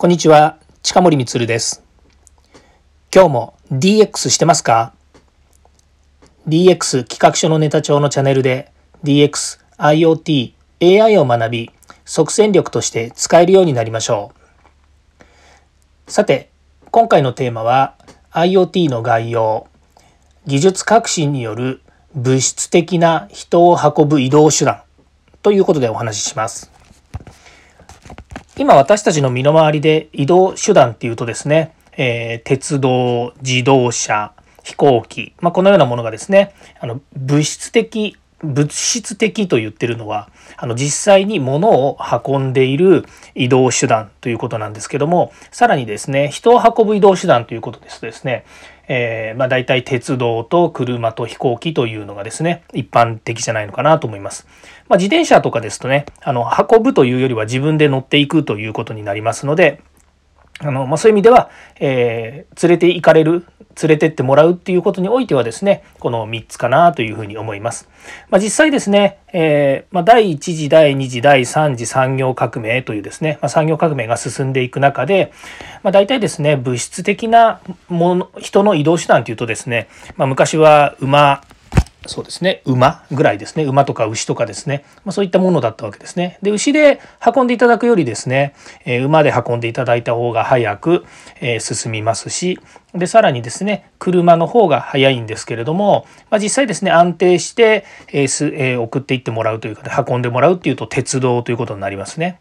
こんにちは、近森光です。今日も DX してますか ?DX 企画書のネタ帳のチャンネルで DX、IoT、AI を学び、即戦力として使えるようになりましょう。さて、今回のテーマは IoT の概要、技術革新による物質的な人を運ぶ移動手段ということでお話しします。今私たちの身の回りで移動手段っていうとですね、えー、鉄道、自動車、飛行機、まあ、このようなものがですね、あの物質的物質的と言ってるのはあの実際に物を運んでいる移動手段ということなんですけどもさらにですね人を運ぶ移動手段ということですとですね、えー、まあ、大体鉄道と車と飛行機というのがですね一般的じゃないのかなと思います。まあ、自転車とかですとねあの運ぶというよりは自分で乗っていくということになりますのであの、まあ、そういう意味では、えー、連れて行かれる連れてってもらうっていうことにおいてはですね、この3つかなというふうに思います。まあ、実際ですね、えー、まあ、第1次、第2次、第3次産業革命というですね、まあ、産業革命が進んでいく中で、まあ、大体ですね、物質的なもの、人の移動手段というとですね、まあ、昔は馬、そうですね馬ぐらいですね馬とか牛とかですね、まあ、そういったものだったわけですね。で牛で運んでいただくよりですね、えー、馬で運んでいただいた方が早く、えー、進みますしでさらにですね車の方が早いんですけれども、まあ、実際ですね安定して、えー、送っていってもらうというか、運んでもらうっていうと鉄道ということになりますね。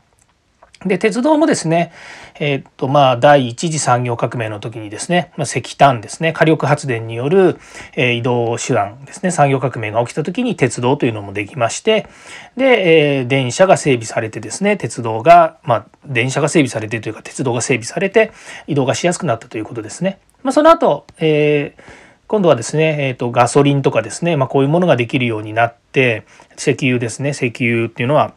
で鉄道もですね、えー、っとまあ第一次産業革命の時にですね、まあ、石炭ですね火力発電による、えー、移動手段ですね産業革命が起きた時に鉄道というのもできましてで、えー、電車が整備されてですね鉄道がまあ電車が整備されてというか鉄道が整備されて移動がしやすくなったということですね。まあ、その後、えー今度はですね、えーと、ガソリンとかですね、ま、こういうものができるようになって石油ですね石油っていうのは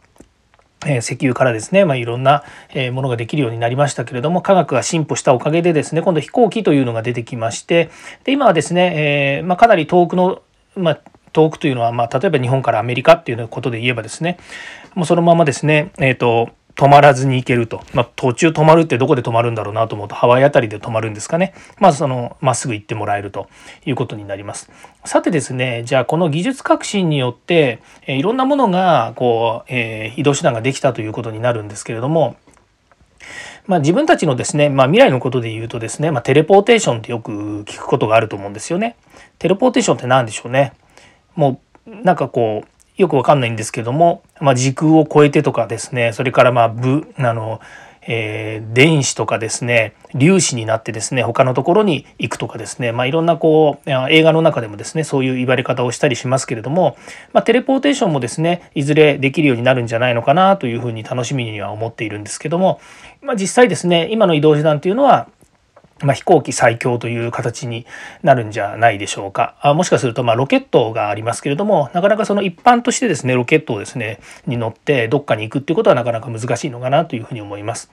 え石油からですね、まあ、いろんなえものができるようになりましたけれども科学が進歩したおかげでですね今度飛行機というのが出てきましてで今はですね、えー、まあ、かなり遠くの、まあ、遠くというのは、ま、例えば日本からアメリカっていうことで言えばですねもうそのままですね、えーと止まらずに行けると、まあ、途中止まるってどこで止まるんだろうなと思うとハワイあたりで止まるんですかねまずそのまっすぐ行ってもらえるということになりますさてですねじゃあこの技術革新によって、えー、いろんなものがこう、えー、移動手段ができたということになるんですけれどもまあ、自分たちのですね、まあ、未来のことで言うとですね、まあ、テレポーテーションってよく聞くことがあると思うんですよね。テレポーテーションって何でしょうね。もうなんかこうよくわかんないんですけども、まあ、時空を超えてとかですねそれからまあ部あの、えー、電子とかですね粒子になってですね他のところに行くとかですね、まあ、いろんなこう映画の中でもですねそういう言われ方をしたりしますけれども、まあ、テレポーテーションもですねいずれできるようになるんじゃないのかなというふうに楽しみには思っているんですけども、まあ、実際ですね今の移動手段というのはまあ、飛行機最強という形になるんじゃないでしょうか。あもしかするとまあロケットがありますけれどもなかなかその一般としてですねロケットをですねに乗ってどっかに行くっていうことはなかなか難しいのかなというふうに思います。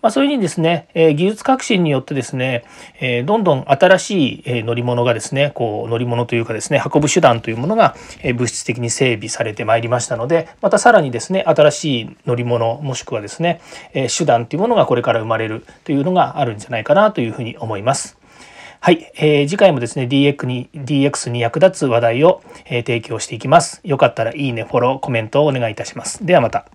まあ、そういうふうにですね、えー、技術革新によってですね、えー、どんどん新しい、え乗り物がですねこう乗り物というかですね運ぶ手段というものが、え物質的に整備されてまいりましたのでまたさらにですね新しい乗り物もしくはですね、え手段というものがこれから生まれるというのがあるんじゃないかなというふうに思います。はい、えー、次回もですね DX に DX に役立つ話題を、えー、提供していきます。よかったらいいね、フォロー、コメントをお願いいたします。ではまた。